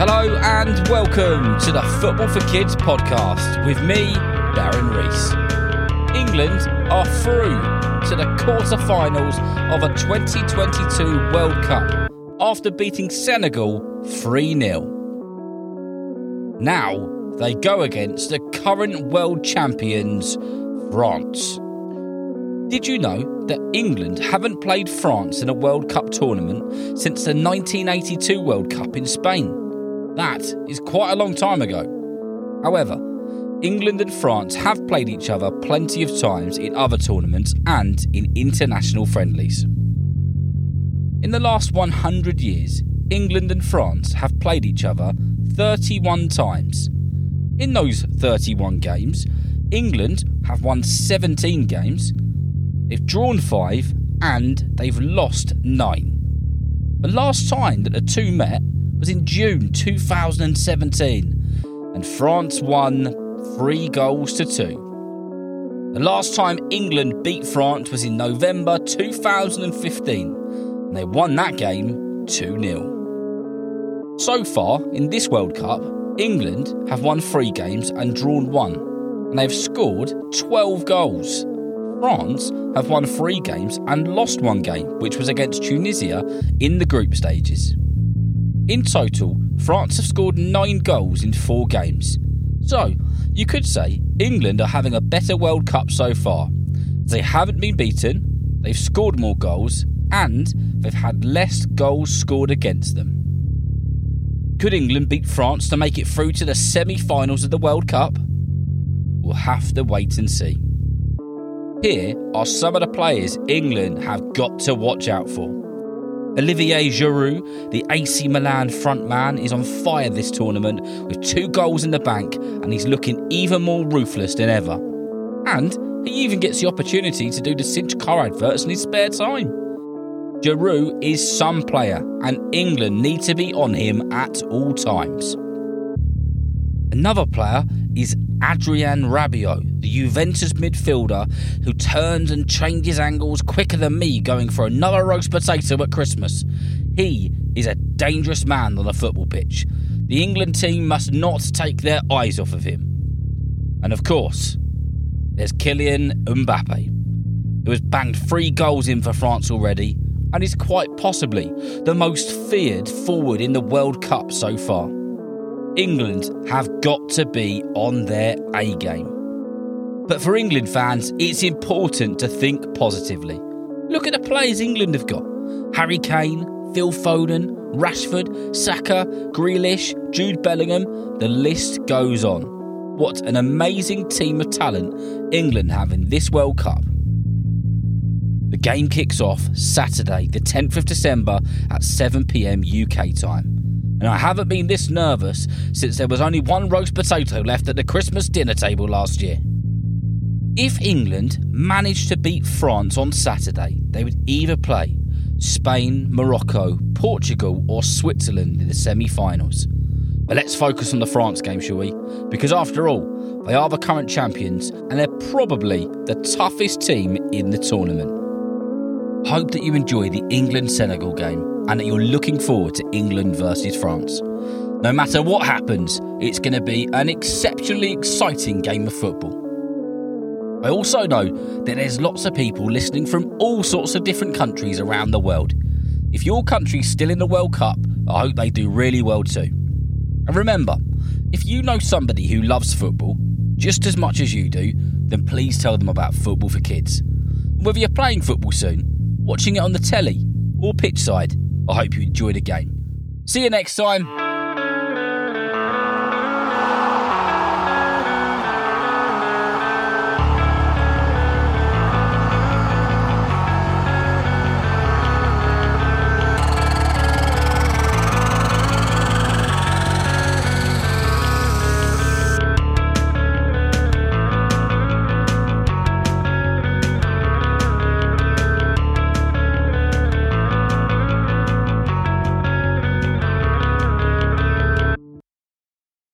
Hello and welcome to the Football for Kids podcast with me, Darren Rees. England are through to the quarter-finals of a 2022 World Cup after beating Senegal 3-0. Now they go against the current world champions, France. Did you know that England haven't played France in a World Cup tournament since the 1982 World Cup in Spain? That is quite a long time ago. However, England and France have played each other plenty of times in other tournaments and in international friendlies. In the last 100 years, England and France have played each other 31 times. In those 31 games, England have won 17 games, they've drawn 5, and they've lost 9. The last time that the two met was in June 2017, and France won three goals to two. The last time England beat France was in November 2015, and they won that game 2 0. So far in this World Cup, England have won three games and drawn one, and they've scored 12 goals. France have won three games and lost one game, which was against Tunisia in the group stages. In total, France have scored nine goals in four games. So, you could say England are having a better World Cup so far. They haven't been beaten, they've scored more goals, and they've had less goals scored against them. Could England beat France to make it through to the semi finals of the World Cup? We'll have to wait and see. Here are some of the players England have got to watch out for. Olivier Giroud, the AC Milan frontman, is on fire this tournament with two goals in the bank and he's looking even more ruthless than ever. And he even gets the opportunity to do the Cinch car adverts in his spare time. Giroud is some player and England need to be on him at all times. Another player is Adrien Rabiot, the Juventus midfielder who turns and changes angles quicker than me going for another roast potato at Christmas. He is a dangerous man on the football pitch. The England team must not take their eyes off of him. And of course, there's Kylian Mbappe, who has banged three goals in for France already and is quite possibly the most feared forward in the World Cup so far. England have got to be on their A game. But for England fans, it's important to think positively. Look at the players England have got Harry Kane, Phil Foden, Rashford, Saka, Grealish, Jude Bellingham, the list goes on. What an amazing team of talent England have in this World Cup. The game kicks off Saturday, the 10th of December at 7pm UK time and I haven't been this nervous since there was only one roast potato left at the Christmas dinner table last year. If England managed to beat France on Saturday, they would either play Spain, Morocco, Portugal, or Switzerland in the semi finals. But let's focus on the France game, shall we? Because after all, they are the current champions and they're probably the toughest team in the tournament. Hope that you enjoy the England Senegal game and that you're looking forward to England versus France. No matter what happens, it's going to be an exceptionally exciting game of football. I also know that there's lots of people listening from all sorts of different countries around the world. If your country's still in the World Cup, I hope they do really well too. And remember, if you know somebody who loves football just as much as you do, then please tell them about Football for Kids. Whether you're playing football soon, watching it on the telly, or pitch side, I hope you enjoy the game. See you next time.